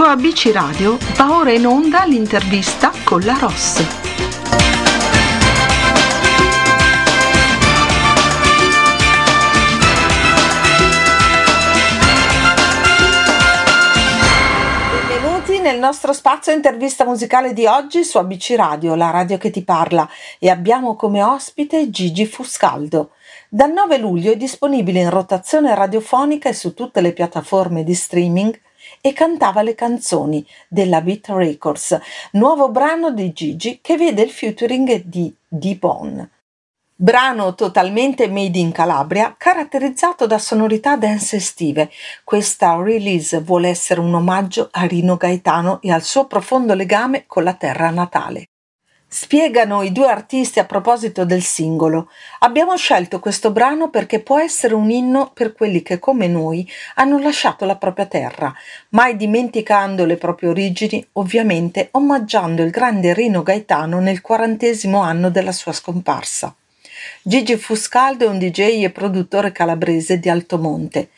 Su ABC Radio va ora in onda l'intervista con la Ross. Benvenuti nel nostro spazio intervista musicale di oggi su ABC Radio, la radio che ti parla, e abbiamo come ospite Gigi Fuscaldo. Dal 9 luglio è disponibile in rotazione radiofonica e su tutte le piattaforme di streaming e cantava le canzoni della Beat Records, nuovo brano di Gigi che vede il featuring di D-Bone. Brano totalmente made in Calabria, caratterizzato da sonorità dance estive. Questa release vuole essere un omaggio a Rino Gaetano e al suo profondo legame con la terra natale. Spiegano i due artisti a proposito del singolo. Abbiamo scelto questo brano perché può essere un inno per quelli che come noi hanno lasciato la propria terra, mai dimenticando le proprie origini, ovviamente omaggiando il grande Rino Gaetano nel quarantesimo anno della sua scomparsa. Gigi Fuscaldo è un DJ e produttore calabrese di Altomonte.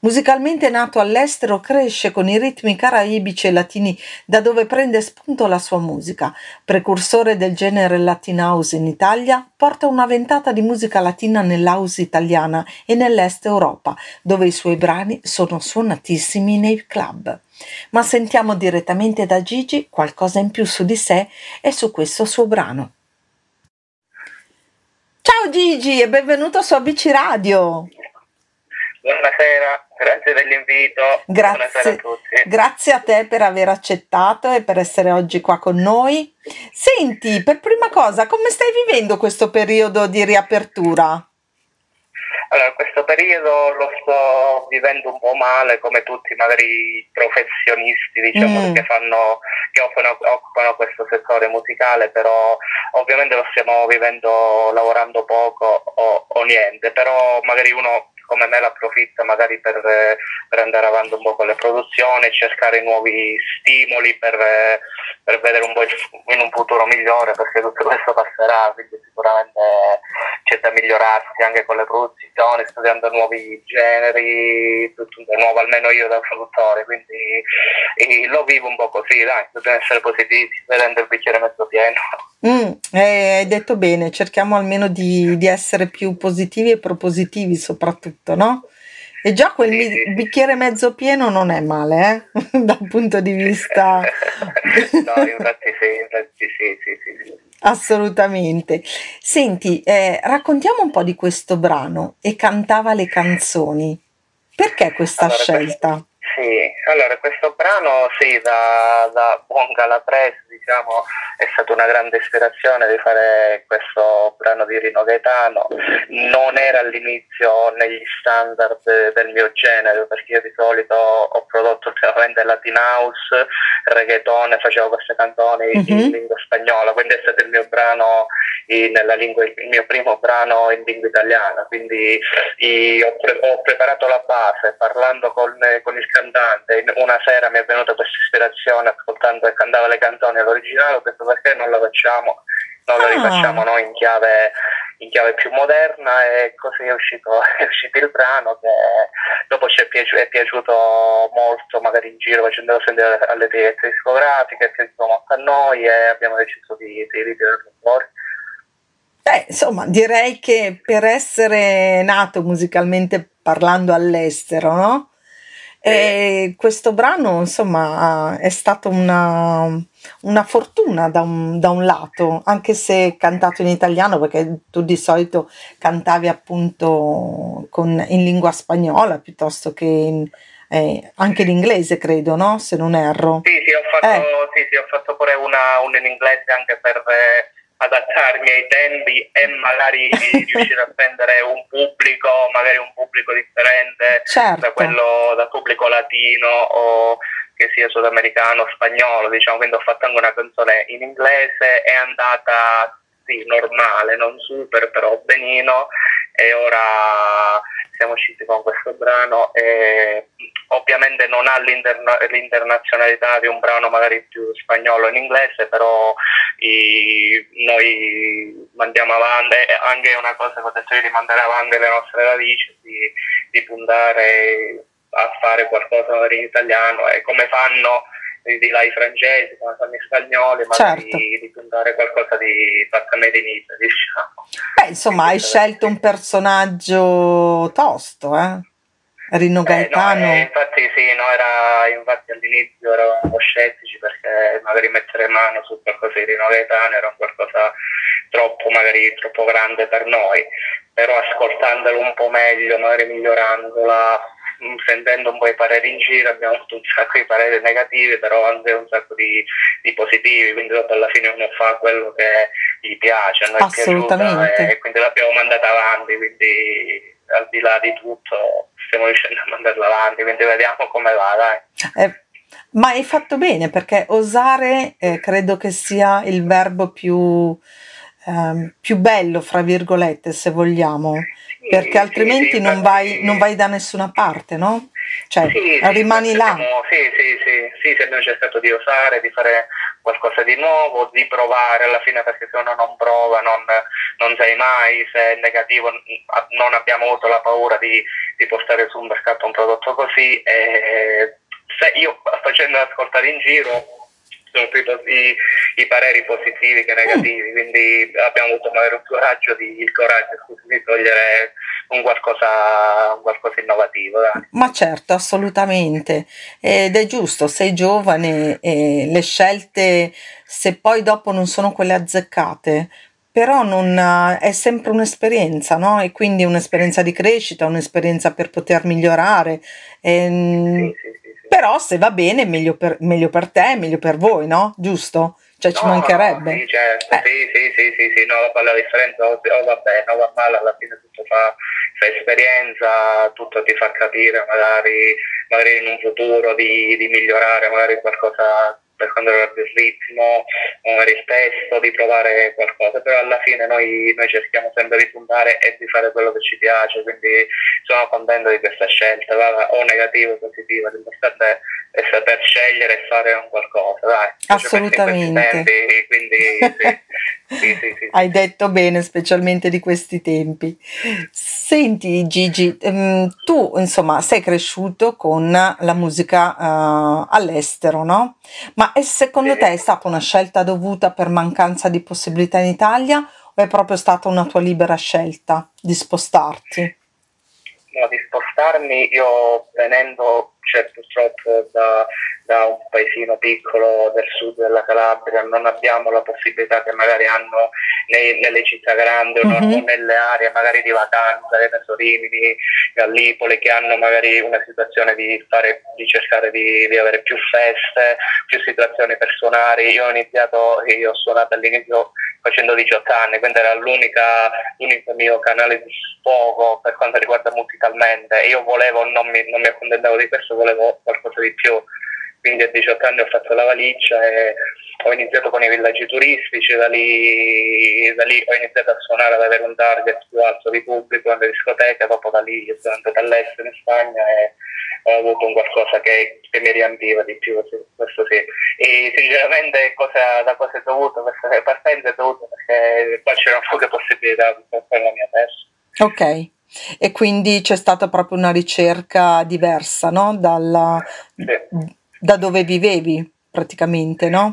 Musicalmente nato all'estero, cresce con i ritmi caraibici e latini da dove prende spunto la sua musica. Precursore del genere Latin House in Italia, porta una ventata di musica latina nell'house italiana e nell'est Europa, dove i suoi brani sono suonatissimi nei club. Ma sentiamo direttamente da Gigi qualcosa in più su di sé e su questo suo brano. Ciao Gigi e benvenuto su ABC Radio. Buonasera, grazie dell'invito. Grazie, a tutti. Grazie a te per aver accettato e per essere oggi qua con noi. Senti, per prima cosa, come stai vivendo questo periodo di riapertura? Allora, questo periodo lo sto vivendo un po' male, come tutti magari i professionisti, diciamo, mm. che, fanno, che occupano, occupano, questo settore musicale, però ovviamente lo stiamo vivendo lavorando poco o, o niente, però magari uno come me l'approfitta magari per, per, andare avanti un po' con le produzioni, cercare nuovi stimoli per, per vedere un po' in un futuro migliore perché tutto questo passerà, quindi sicuramente c'è da migliorarsi anche con le produzioni, studiando nuovi generi, tutto nuovo almeno io da produttore, quindi lo vivo un po' così, dai, bisogna essere positivi, vedendo il bicchiere mezzo pieno. Mm, eh, hai detto bene, cerchiamo almeno di, di, essere più positivi e propositivi soprattutto, no? E già quel mi- bicchiere mezzo pieno non è male, eh? dal punto di vista... no, infatti sì, infatti sì, sì, sì, sì. Assolutamente. Senti, eh, raccontiamo un po' di questo brano e cantava le canzoni. Perché questa allora, scelta? Sì, allora questo brano sì, da, da buon calabrese diciamo, è stata una grande ispirazione di fare questo brano di Rino Gaetano. Non era all'inizio negli standard del mio genere, perché io di solito ho prodotto ultimamente Latin House, reggaeton, facevo queste canzoni mm-hmm. in mhm. lingua spagnola, quindi è stato il mio brano nella lingua, il mio primo brano in lingua italiana, quindi ho, pre- ho, preparato la base parlando con, con, il cantante, una sera mi è venuta questa ispirazione ascoltando e cantava le canzoni all'originale, ho detto perché non la facciamo, non la ah. rifacciamo noi in chiave, in chiave più moderna e così è uscito, è uscito il brano che dopo ci è, piaci- è piaciuto molto magari in giro facendolo sentire alle etichette discografiche, è piaciuto molto a noi e abbiamo deciso di, di ritirarlo fuori. Beh, insomma, direi che per essere nato musicalmente parlando all'estero, no? E questo brano, insomma, è stata una, una fortuna da un, da un, lato, anche se cantato in italiano, perché tu di solito cantavi appunto con, in lingua spagnola piuttosto che in, eh, anche l'inglese, credo, no? Se non erro. Sì, sì, ho fatto, eh. sì, sì, ho fatto pure una, una in inglese anche per... Eh adattarmi ai tempi e magari riuscire a prendere un pubblico, magari un pubblico differente certo. da quello da pubblico latino o che sia sudamericano, spagnolo, diciamo, quindi ho fatto anche una canzone in inglese, è andata sì, normale, non super, però benino e ora siamo usciti con questo brano e ovviamente non ha l'interna- l'internazionalità di un brano magari più spagnolo in inglese, però i, noi mandiamo avanti, anche una cosa che ho detto io di mandare avanti le nostre radici, di, di puntare a fare qualcosa in italiano e come fanno di là i francesi, come fanno i spagnoli, ma certo. di, di puntare qualcosa di fatta made in Italy, diciamo. Beh, insomma, hai scelto un personaggio tosto, eh? Rino Gaetano. Eh, no, eh, infatti sì, no, era, infatti all'inizio eravamo scettici perché magari mettere mano su qualcosa di Rino Gaetano era qualcosa troppo, magari troppo grande per noi, però ascoltandolo un po' meglio, magari migliorandola, sentendo un po' i pareri in giro, abbiamo avuto un sacco di pareri negativi, però anche un sacco di, di positivi, quindi dopo alla fine uno fa quello che gli piace, a noi Assolutamente. Piaciuta, e quindi l'abbiamo mandata avanti, quindi al di là di tutto stiamo riuscendo a mandarla avanti, quindi vediamo come va, dai. Eh, ma hai fatto bene perché osare eh, credo che sia il verbo più, eh, più bello, fra virgolette, se vogliamo, sì, perché altrimenti sì, non, vai, non, vai, da nessuna parte, no? Cioè, sì, rimani là. Siamo, sì, sì, sì, sì, se abbiamo cercato di osare, di fare qualcosa di nuovo, di provare alla fine perché se uno non prova non, non sai mai, se è negativo non abbiamo avuto la paura di, di portare sul mercato un prodotto così e se io facendo ascoltare in giro sono più i, i, pareri positivi che negativi, quindi abbiamo avuto magari un coraggio di, il coraggio scusi, di togliere un qualcosa, un qualcosa innovativo. Dai. Ma certo, assolutamente. Ed è giusto, sei giovane e le scelte, se poi dopo non sono quelle azzeccate, però non, è sempre un'esperienza, no? E quindi un'esperienza di crescita, un'esperienza per poter migliorare. E, ehm, sì, sì, sì, però se va bene, meglio per, meglio per te, meglio per voi, no? Giusto? Cioè ci mancherebbe. Sì, certo, eh. sì, sì, sì, sì, sì, no, la differenza o, o va bene o va male, alla fine tutto fa, fa esperienza, tutto ti fa capire magari, magari in un futuro di, di migliorare magari qualcosa per quanto riguarda il ritmo, magari il testo, di provare qualcosa, però alla fine noi, noi, cerchiamo sempre di puntare e di fare quello che ci piace, quindi sono contento di questa scelta, va, o negativa o positiva, l'importante è saper scegliere e fare un qualcosa, dai. Assolutamente. Tempi, quindi sì. Sì, sì, sì, Hai detto bene, specialmente di questi tempi. Senti Gigi, ehm, tu insomma sei cresciuto con la musica uh, all'estero, no? Ma secondo te è stata una scelta dovuta per mancanza di possibilità in Italia o è proprio stata una tua libera scelta di spostarti? No, di spostarmi io venendo cioè, purtroppo da da un paesino piccolo del sud della Calabria, non abbiamo la possibilità che magari hanno nei, nelle città grandi mm-hmm. o nelle aree magari di vacanza, le Rimini, Gallipoli, che hanno magari una situazione di, fare, di cercare di, di, avere più feste, più situazioni personali. Io ho iniziato, io ho suonato all'inizio facendo 18 anni, quindi era l'unica, l'unico mio canale di sfogo per quanto riguarda musicalmente. Io volevo, non mi, non mi accontentavo di questo, volevo qualcosa di più quindi a 18 anni ho fatto la valigia e ho iniziato con i villaggi turistici, da lì, da lì ho iniziato a suonare, ad avere un target più alto di pubblico nelle discoteche, dopo da lì sono andato all'estero in Spagna e ho avuto un qualcosa che, che mi riempiva di più, questo sì. E sinceramente cosa, da cosa è dovuto questa partenza è dovuta perché qua c'erano poche possibilità per la mia testa. Ok. E quindi c'è stata proprio una ricerca diversa, no? Dalla, sì da dove vivevi praticamente, no?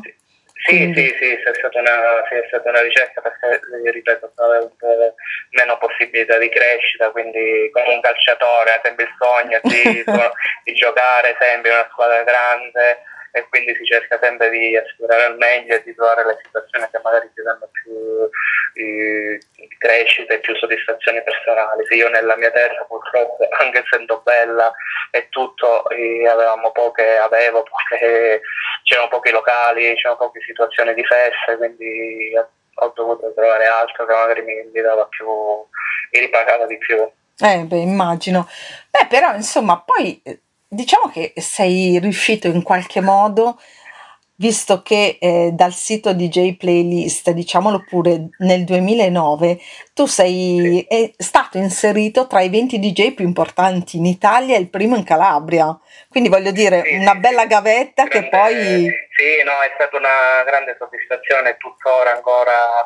Sì, Quindi... sì, sì, è stata, una, sì, è stata una ricerca perché, ripeto, un po' meno possibilità di crescita, quindi come un calciatore ha sempre il sogno di, di giocare sempre in una squadra grande, e quindi si cerca sempre di assicurare al meglio e di trovare le situazioni che magari ti danno più eh, crescita e più soddisfazioni personali. Se io nella mia terra purtroppo, anche essendo bella e tutto, eh, avevamo poche, avevo poche, c'erano pochi locali, c'erano poche situazioni di feste, quindi ho dovuto trovare altro che magari mi, mi dava più, mi ripagava di più. Eh, beh, immagino. Beh, però, insomma, poi Diciamo che sei riuscito in qualche modo, visto che eh, dal sito DJ Playlist, diciamolo pure nel 2009, tu sei è stato inserito tra i 20 DJ più importanti in Italia e il primo in Calabria. Quindi voglio dire, una bella gavetta che poi... Sì, no, è stata una grande soddisfazione, tuttora ancora,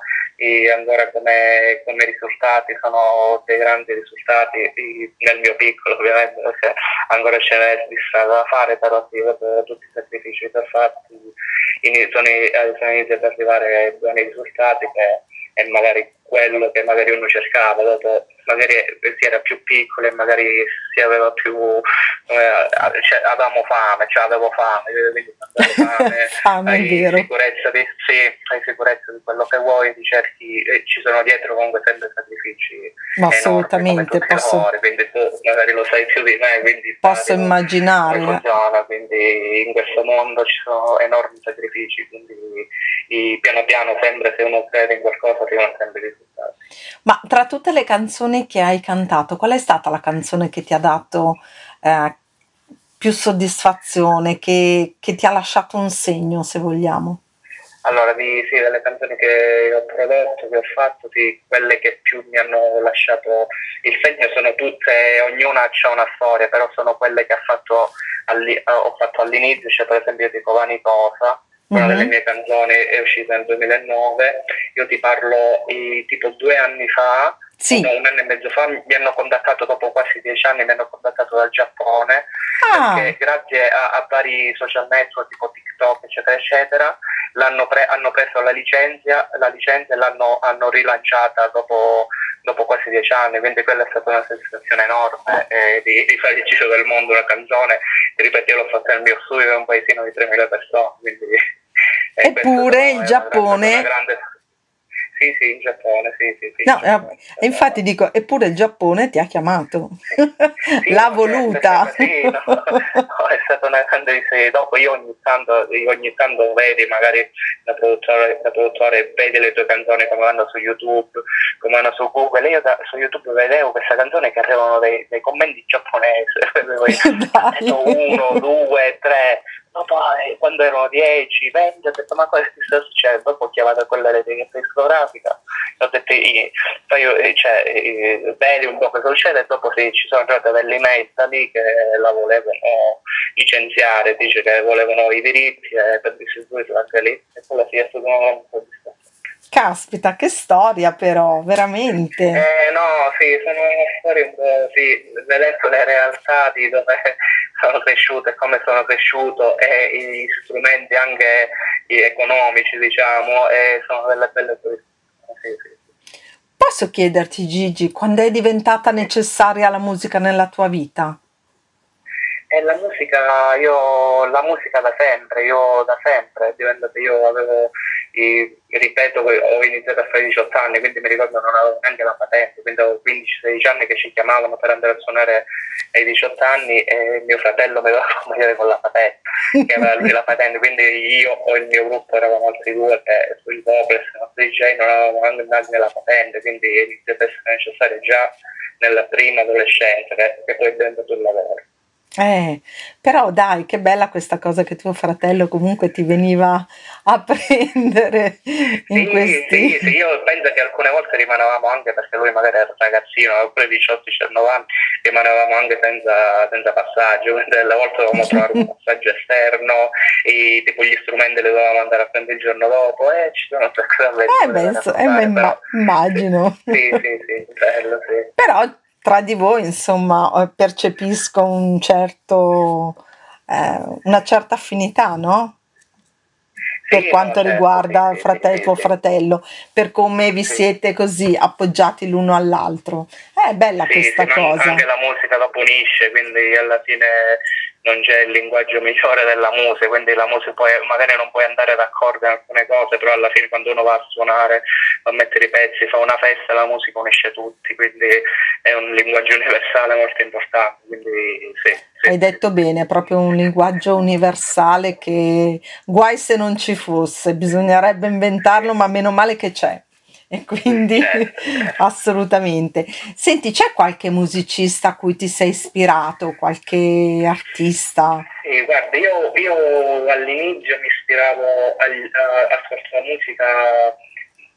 ancora come, come, risultati sono dei grandi risultati nel mio piccolo ovviamente perché ancora ce n'è di strada da fare, però sì, per tutti i sacrifici che ho fatto sono, sono iniziati ad arrivare buoni risultati che è magari quello che magari uno cercava, dopo magari si era più piccolo e magari si aveva più, eh, cioè, avevamo fame, cioè avevo fame, quindi fame, fame hai sicurezza di, sì, hai sicurezza di quello che vuoi, di certi, eh, ci sono dietro comunque sempre sacrifici. Ma assolutamente, posso... Lavori, quindi tu magari lo sai più di me, quindi posso immaginare. Funziona, quindi in questo mondo ci sono enormi sacrifici, quindi piano piano sempre se uno crede in qualcosa si va sempre Ma tra tutte le canzoni che hai cantato, qual è stata la canzone che ti ha dato eh, più soddisfazione, che, che, ti ha lasciato un segno, se vogliamo? Allora, di, sì, delle canzoni che ho prodotto, che ho fatto, sì, quelle che più mi hanno lasciato il segno sono tutte, ognuna ha una storia, però sono quelle che fatto ho fatto all'inizio, cioè per esempio io dico Vanitosa, una delle mie canzoni è uscita nel 2009, io ti parlo eh, tipo due anni fa, sì. un anno e mezzo fa, mi hanno contattato dopo quasi dieci anni, mi hanno contattato dal Giappone, ah. perché grazie a, a, vari social network tipo TikTok eccetera eccetera, pre- hanno preso la licenza, la licenza e l'hanno hanno rilanciata dopo, dopo, quasi dieci anni, quindi quella è stata una sensazione enorme eh, di, di, fare il giro del mondo una canzone, ripeto io l'ho fatta nel mio studio, è un paesino di 3.000 persone, quindi Eppure il Giappone... Sì, sì, in Giappone, sì, sì, sì. No, eh, infatti dico, eppure il Giappone ti ha chiamato, sì. l'ha voluta. Sì, no, no, è stata una grande sì. Dopo io ogni tanto, ogni tanto vedi, magari la produttore, la produttore vede le tue canzoni come vanno su YouTube, come vanno su Google. Io da, su YouTube vedevo questa canzone che arrivano dei, dei commenti giapponesi, uno, due, tre dopo eh, quando erano 10, 20, ho detto ma cosa sta succedendo? Dopo ho chiamato quella rete discografica, ho detto poi io, eh, cioè, eh, vedi un po' cosa succede e dopo sì, ci sono arrivate delle email da lì che la volevano licenziare, dice che volevano i diritti eh, per distribuirla anche lì e quella sì è stata una grande. Caspita, che storia però, veramente. Eh, no, sì, sono storie un po', sì, vedendo le realtà di dove sono cresciuto e come sono cresciuto e gli strumenti anche economici, diciamo, e sono delle belle cose. Sì, sì. Posso chiederti, Gigi, quando è diventata necessaria la musica nella tua vita? E la musica, io, la musica da sempre, io da sempre, io avevo, ripeto, ho iniziato a fare 18 anni, quindi mi ricordo non avevo neanche la patente, quindi avevo 15-16 anni che ci chiamavano per andare a suonare ai 18 anni e mio fratello mi doveva accompagnare con la patente, che aveva lui la patente, quindi io o il mio gruppo eravamo altri due che sui vocals, no, DJ non avevamo neanche la patente, quindi è iniziato a essere necessario già nella prima adolescenza, che, che poi è diventato il lavoro. Eh, però dai, che bella questa cosa che tuo fratello comunque ti veniva a prendere in sì, questi... Sì, sì, io penso che alcune volte rimanevamo anche, perché lui magari era ragazzino, aveva pure 18-19 anni, rimanevamo anche senza, senza passaggio, quindi alle volte dovevamo trovare un passaggio esterno, e tipo gli strumenti li dovevamo andare a prendere il giorno dopo, e ci sono avventure. Eh, beh, so, eh, però... immagino. sì, sì, sì, bello, sì. Però tra di voi, insomma, eh, percepisco un certo, eh, una certa affinità, no? Per quanto riguarda fratello, tuo fratello, per come vi siete così appoggiati l'uno all'altro. È bella questa cosa. Anche la musica la punisce, quindi alla fine non c'è il linguaggio migliore della musica, quindi la musica poi, magari non puoi andare d'accordo in alcune cose, però alla fine quando uno va a suonare, a mettere i pezzi, fa una festa, la musica unisce tutti, quindi è un linguaggio universale molto importante. Quindi, sì, sì, Hai detto bene, è proprio un linguaggio universale che guai se non ci fosse, bisognerebbe inventarlo, ma meno male che c'è. E quindi certo. assolutamente. Senti, c'è qualche musicista a cui ti sei ispirato, qualche artista? Sì, guarda, io, io all'inizio mi ispiravo a, a musica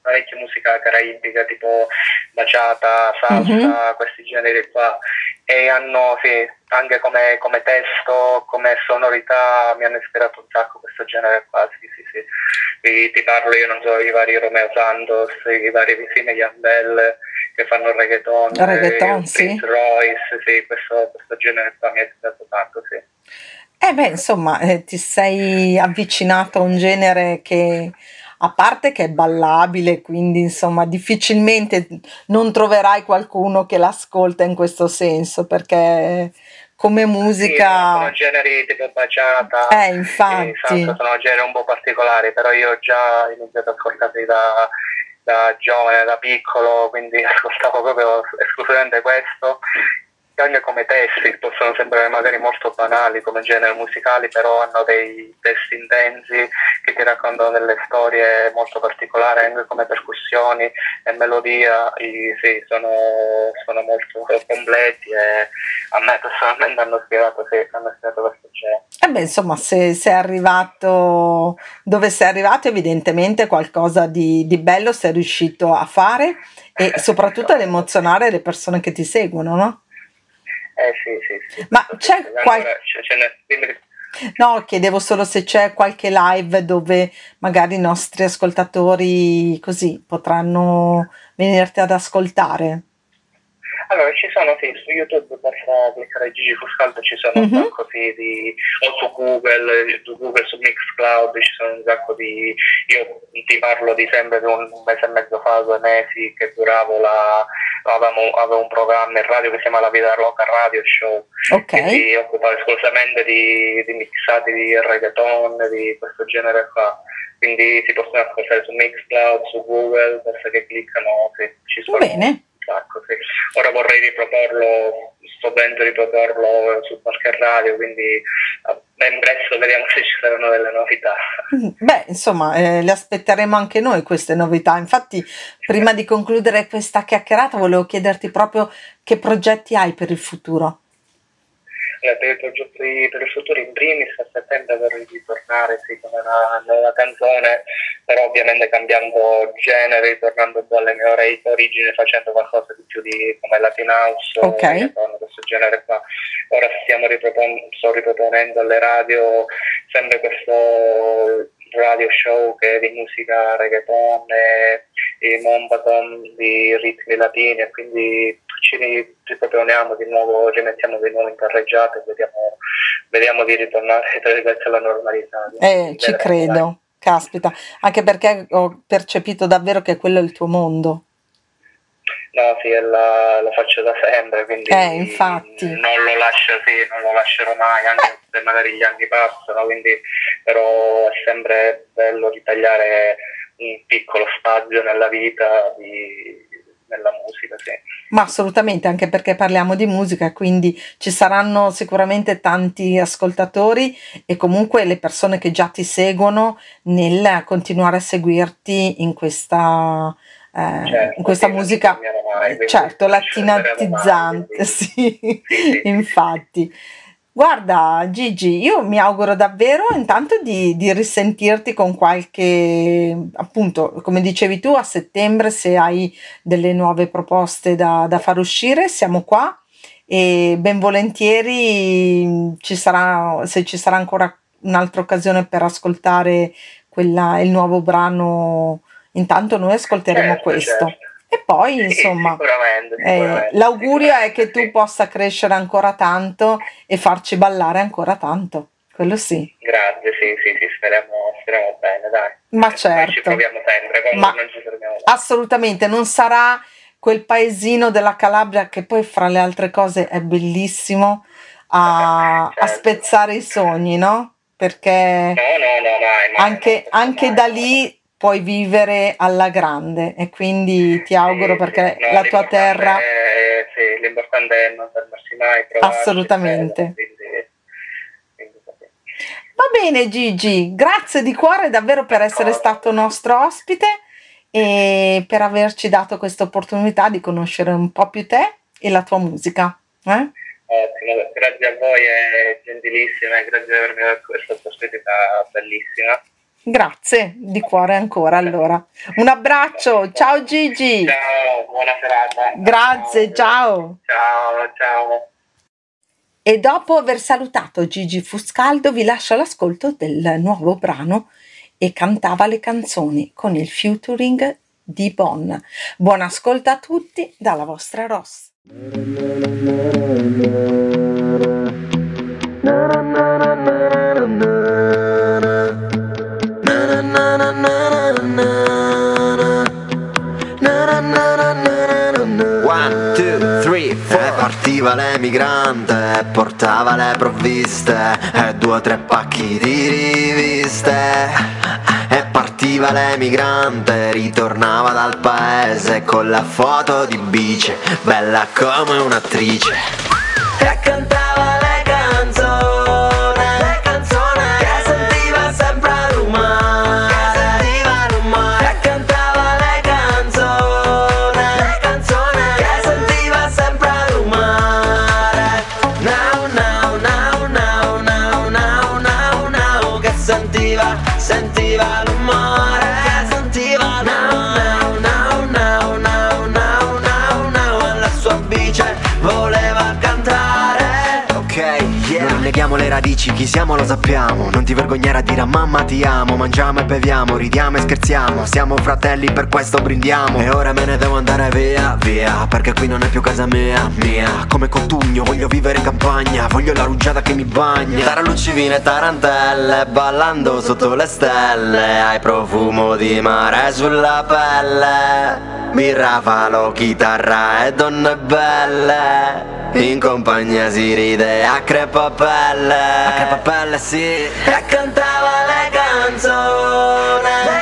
parecchia musica caraibica tipo baciata, salsa, mm-hmm. questi generi qua e hanno, sì, anche come, come, testo, come sonorità mi hanno ispirato un sacco questo genere qua, sì, sì, sì. Ti, ti parlo io, non so, i vari Romeo Santos, i vari vicini Yandel che fanno il reggaeton, reggaeton eh, sì. Prince Royce, sì, questo, questo genere qua mi ha ispirato tanto, sì. Eh beh, insomma, eh, ti sei avvicinato a un genere che a parte che è ballabile, quindi insomma difficilmente non troverai qualcuno che l'ascolta in questo senso, perché come musica... Sì, sono generi tipo baciata, eh, infatti. Salsa, sono generi un po' particolari, però io ho già iniziato ad ascoltarli da, da giovane, da piccolo, quindi ascoltavo proprio esclusivamente questo anche come testi possono sembrare magari molto banali come genere musicali, però hanno dei testi intensi che ti raccontano delle storie molto particolari, anche come percussioni e melodia, i, sì, sono, sono, molto completi e a me personalmente hanno ispirato, sì, hanno ispirato questo genere. E beh, insomma, se sei arrivato dove sei arrivato, evidentemente qualcosa di, di bello sei riuscito a fare e soprattutto ad emozionare le persone che ti seguono, no? Eh sì, sì, sì. Ma c'è qualche... n'è- No, chiedevo solo se c'è qualche live dove magari i nostri ascoltatori così potranno venirti ad ascoltare. Allora, ci sono sì, su YouTube basta cliccare Gigi Fuscaldo, ci sono Mhm. un sacco sì, di, o su Google, su Google, su Mixcloud, ci sono un sacco di, io ti parlo di sempre di un mese e mezzo fa, due mesi, che duravo la, avevamo, avevo un programma in radio che si chiama La Vita Loca Radio Show, Ok, che si occupava esclusivamente di, di mixati di reggaeton, di questo genere qua. Quindi si possono ascoltare su Mixcloud, su Google, basta che cliccano, sì, ci sono bene. Sacco, sì. Ora vorrei riproporlo, sto dentro riproporlo su qualche radio, quindi eh, ben presto vediamo se ci saranno delle novità. Beh, insomma, eh, le aspetteremo anche noi queste novità. Infatti, prima di concludere questa chiacchierata, volevo chiederti proprio che progetti hai per il futuro. Eh, per i progetti per il futuro in primis a settembre vorrei ritornare sì, con una nuova canzone, però ovviamente cambiando genere, ritornando un po' alle mie ore- origini, facendo qualcosa di più di come Latin House, Ok. reggaeton, questo genere qua. Ora stiamo ripropon- sto riproponendo alle radio sempre questo radio show che è di musica reggaeton e, e mombaton di ritmi latini e quindi ci ri- riproponiamo di nuovo, rimettiamo di nuovo in carreggiata e vediamo, vediamo di ritornare alla normalità. Eh, ci credo, caspita, anche perché ho percepito davvero che quello è il tuo mondo. No, sì, la, la faccio da sempre, quindi Eh, infatti. non lo lascio, sì, non lo lascerò mai, anche se magari gli anni passano, quindi però è sempre bello ritagliare un piccolo spazio nella vita, di- nella musica, sì. Ma assolutamente, anche perché parliamo di musica, quindi ci saranno sicuramente tanti ascoltatori e comunque le persone che già ti seguono nel continuare a seguirti in questa, eh, Certo, in questa sì, musica, mai, certo, fermeremo mai, Sì, sì. infatti. Guarda, Gigi, io mi auguro davvero intanto di, di risentirti con qualche, appunto, come dicevi tu, a settembre, se hai delle nuove proposte da, da far uscire, siamo qua e ben volentieri ci sarà, se ci sarà ancora un'altra occasione per ascoltare quella, il nuovo brano, intanto noi ascolteremo Certo, questo. certo. E poi, Sì, insomma, sicuramente, eh, sicuramente, l'augurio è che tu sì. possa crescere ancora tanto e farci ballare ancora tanto. Quello sì. Grazie, sì, sì, sì, speriamo, speriamo bene, dai. Ma Noi ci certo. proviamo sempre, Ma- non ci fermiamo. Assolutamente, non sarà quel paesino della Calabria che poi fra le altre cose è bellissimo a, a Certo. spezzare i sogni, no? Perché No, no, no, mai, mai, anche, anche da lì puoi vivere alla grande e quindi ti auguro Sì, perché sì, no, la tua terra è- sì, l'importante è non fermarsi mai, provarci, Assolutamente. quindi- quindi. Va bene Gigi, grazie di cuore davvero per essere stato nostro ospite e per averci dato questa opportunità di conoscere un po' più te e la tua musica. eh? Ottimo, grazie a voi, è gentilissima e grazie di avermi dato questa opportunità bellissima. Grazie di cuore ancora allora. Un abbraccio, ciao Gigi. Ciao, buona serata. Grazie, ciao. Ciao, ciao. E dopo aver salutato Gigi Fuscaldo vi lascio l'ascolto del nuovo brano e cantava le canzoni con il featuring di Bon. Buon ascolto a tutti dalla vostra Ross. Partiva l'emigrante, portava le provviste e due o tre pacchi di riviste. E partiva l'emigrante, ritornava dal paese con la foto di bice, bella come un'attrice. E cantava Neghiamo le radici, chi siamo lo sappiamo. Non ti vergognare a dire a mamma ti amo. Mangiamo e beviamo, ridiamo e scherziamo. Siamo fratelli, per questo brindiamo. E ora me ne devo andare via, via. Perché qui non è più casa mia, mia. Come Cotugno, voglio vivere in campagna. Voglio la rugiada che mi bagna. Tarallucci, e tarantelle Ballando sotto le stelle. Hai profumo di mare sulla pelle Birra, falo, chitarra e donne belle. In compagnia si ride a crepapelle A crepapelle sì. E cantava le canzoni